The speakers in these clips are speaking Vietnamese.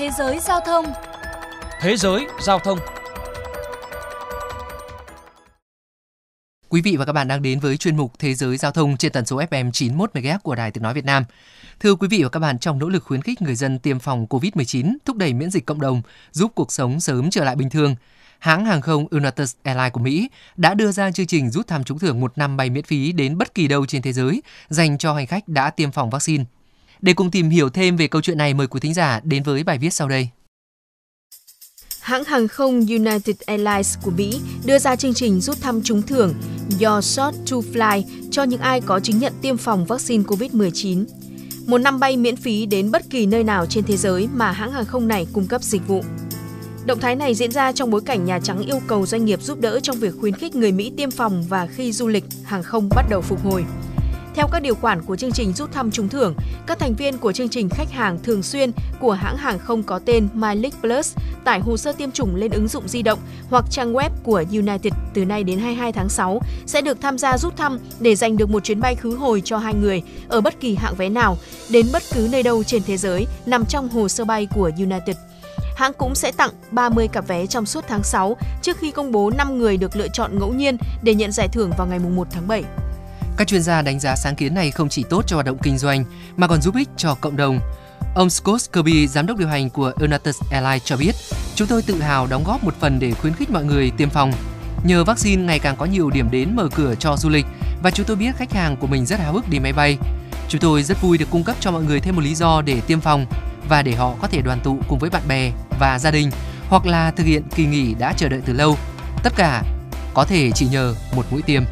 Thế giới giao thông Thế giới giao thông Quý vị và các bạn đang đến với chuyên mục Thế giới giao thông trên tần số FM 91 MHz của Đài Tiếng nói Việt Nam. Thưa quý vị và các bạn, trong nỗ lực khuyến khích người dân tiêm phòng COVID-19, thúc đẩy miễn dịch cộng đồng, giúp cuộc sống sớm trở lại bình thường, hãng hàng không United Airlines của Mỹ đã đưa ra chương trình rút thăm trúng thưởng một năm bay miễn phí đến bất kỳ đâu trên thế giới dành cho hành khách đã tiêm phòng vaccine. Để cùng tìm hiểu thêm về câu chuyện này, mời quý thính giả đến với bài viết sau đây. Hãng hàng không United Airlines của Mỹ đưa ra chương trình rút thăm trúng thưởng Your Shot to Fly cho những ai có chứng nhận tiêm phòng vaccine COVID-19. Một năm bay miễn phí đến bất kỳ nơi nào trên thế giới mà hãng hàng không này cung cấp dịch vụ. Động thái này diễn ra trong bối cảnh Nhà Trắng yêu cầu doanh nghiệp giúp đỡ trong việc khuyến khích người Mỹ tiêm phòng và khi du lịch, hàng không bắt đầu phục hồi. Theo các điều khoản của chương trình rút thăm trúng thưởng, các thành viên của chương trình khách hàng thường xuyên của hãng hàng không có tên MyLeak Plus tải hồ sơ tiêm chủng lên ứng dụng di động hoặc trang web của United từ nay đến 22 tháng 6 sẽ được tham gia rút thăm để giành được một chuyến bay khứ hồi cho hai người ở bất kỳ hạng vé nào đến bất cứ nơi đâu trên thế giới nằm trong hồ sơ bay của United hãng cũng sẽ tặng 30 cặp vé trong suốt tháng 6 trước khi công bố 5 người được lựa chọn ngẫu nhiên để nhận giải thưởng vào ngày 1 tháng 7. Các chuyên gia đánh giá sáng kiến này không chỉ tốt cho hoạt động kinh doanh mà còn giúp ích cho cộng đồng. Ông Scott Kirby, giám đốc điều hành của United Airlines cho biết, chúng tôi tự hào đóng góp một phần để khuyến khích mọi người tiêm phòng. Nhờ vaccine ngày càng có nhiều điểm đến mở cửa cho du lịch và chúng tôi biết khách hàng của mình rất háo hức đi máy bay. Chúng tôi rất vui được cung cấp cho mọi người thêm một lý do để tiêm phòng và để họ có thể đoàn tụ cùng với bạn bè và gia đình hoặc là thực hiện kỳ nghỉ đã chờ đợi từ lâu. Tất cả có thể chỉ nhờ một mũi tiêm.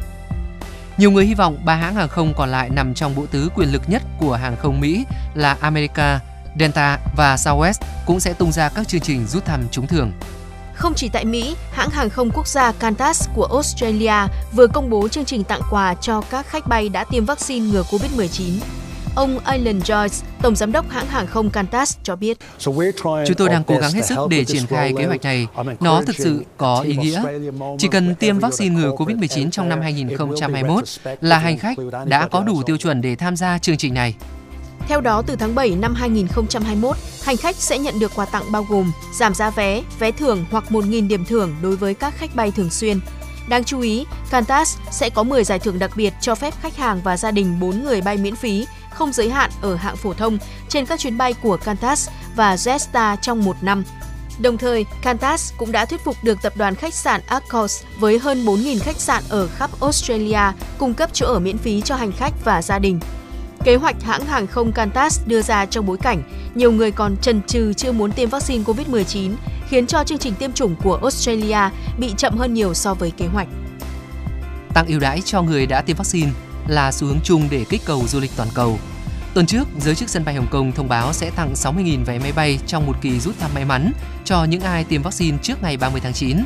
Nhiều người hy vọng ba hãng hàng không còn lại nằm trong bộ tứ quyền lực nhất của hàng không Mỹ là America, Delta và Southwest cũng sẽ tung ra các chương trình rút thăm trúng thưởng. Không chỉ tại Mỹ, hãng hàng không quốc gia Qantas của Australia vừa công bố chương trình tặng quà cho các khách bay đã tiêm vaccine ngừa COVID-19. Ông Alan Joyce, Tổng Giám đốc hãng hàng không Qantas cho biết. Chúng tôi đang cố gắng hết sức để triển khai kế hoạch này. Nó thực sự có ý nghĩa. Chỉ cần tiêm vaccine ngừa COVID-19 trong năm 2021 là hành khách đã có đủ tiêu chuẩn để tham gia chương trình này. Theo đó, từ tháng 7 năm 2021, hành khách sẽ nhận được quà tặng bao gồm giảm giá vé, vé thưởng hoặc 1.000 điểm thưởng đối với các khách bay thường xuyên. Đáng chú ý, Qantas sẽ có 10 giải thưởng đặc biệt cho phép khách hàng và gia đình 4 người bay miễn phí không giới hạn ở hạng phổ thông trên các chuyến bay của Qantas và Jetstar trong một năm. Đồng thời, Qantas cũng đã thuyết phục được tập đoàn khách sạn Accor với hơn 4.000 khách sạn ở khắp Australia cung cấp chỗ ở miễn phí cho hành khách và gia đình. Kế hoạch hãng hàng không Qantas đưa ra trong bối cảnh nhiều người còn chần chừ chưa muốn tiêm vaccine COVID-19, khiến cho chương trình tiêm chủng của Australia bị chậm hơn nhiều so với kế hoạch. Tăng ưu đãi cho người đã tiêm vaccine là xu hướng chung để kích cầu du lịch toàn cầu. Tuần trước, giới chức sân bay Hồng Kông thông báo sẽ tặng 60.000 vé máy bay trong một kỳ rút thăm may mắn cho những ai tiêm vaccine trước ngày 30 tháng 9.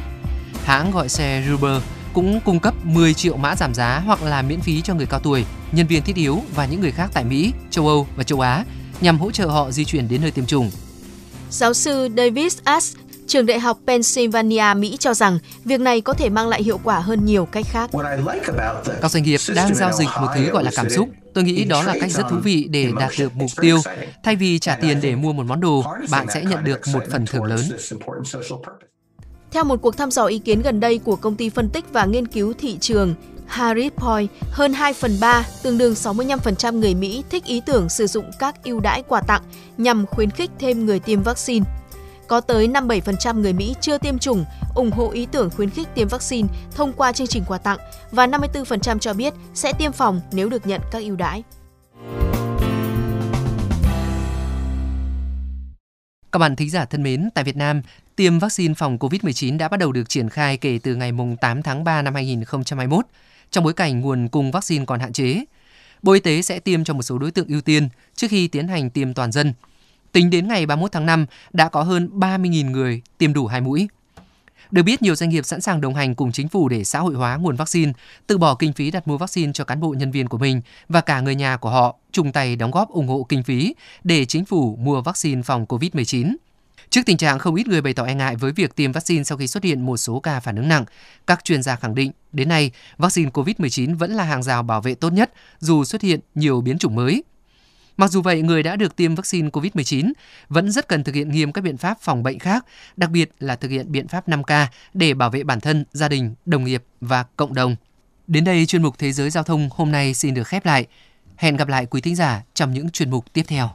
Hãng gọi xe Uber cũng cung cấp 10 triệu mã giảm giá hoặc là miễn phí cho người cao tuổi, nhân viên thiết yếu và những người khác tại Mỹ, châu Âu và châu Á nhằm hỗ trợ họ di chuyển đến nơi tiêm chủng. Giáo sư Davis S trường đại học Pennsylvania, Mỹ cho rằng việc này có thể mang lại hiệu quả hơn nhiều cách khác. Các doanh nghiệp đang giao dịch một thứ gọi là cảm xúc. Tôi nghĩ đó là cách rất thú vị để đạt được mục tiêu. Thay vì trả tiền để mua một món đồ, bạn sẽ nhận được một phần thưởng lớn. Theo một cuộc thăm dò ý kiến gần đây của công ty phân tích và nghiên cứu thị trường Harris Point, hơn 2 phần 3, tương đương 65% người Mỹ thích ý tưởng sử dụng các ưu đãi quà tặng nhằm khuyến khích thêm người tiêm vaccine. Có tới 57% người Mỹ chưa tiêm chủng ủng hộ ý tưởng khuyến khích tiêm vaccine thông qua chương trình quà tặng và 54% cho biết sẽ tiêm phòng nếu được nhận các ưu đãi. Các bạn thính giả thân mến, tại Việt Nam, tiêm vaccine phòng COVID-19 đã bắt đầu được triển khai kể từ ngày 8 tháng 3 năm 2021, trong bối cảnh nguồn cung vaccine còn hạn chế. Bộ Y tế sẽ tiêm cho một số đối tượng ưu tiên trước khi tiến hành tiêm toàn dân. Tính đến ngày 31 tháng 5, đã có hơn 30.000 người tiêm đủ hai mũi. Được biết, nhiều doanh nghiệp sẵn sàng đồng hành cùng chính phủ để xã hội hóa nguồn vaccine, từ bỏ kinh phí đặt mua vaccine cho cán bộ nhân viên của mình và cả người nhà của họ chung tay đóng góp ủng hộ kinh phí để chính phủ mua vaccine phòng COVID-19. Trước tình trạng không ít người bày tỏ e ngại với việc tiêm vaccine sau khi xuất hiện một số ca phản ứng nặng, các chuyên gia khẳng định đến nay vaccine COVID-19 vẫn là hàng rào bảo vệ tốt nhất dù xuất hiện nhiều biến chủng mới. Mặc dù vậy, người đã được tiêm vaccine COVID-19 vẫn rất cần thực hiện nghiêm các biện pháp phòng bệnh khác, đặc biệt là thực hiện biện pháp 5K để bảo vệ bản thân, gia đình, đồng nghiệp và cộng đồng. Đến đây chuyên mục Thế giới giao thông hôm nay xin được khép lại. Hẹn gặp lại quý thính giả trong những chuyên mục tiếp theo.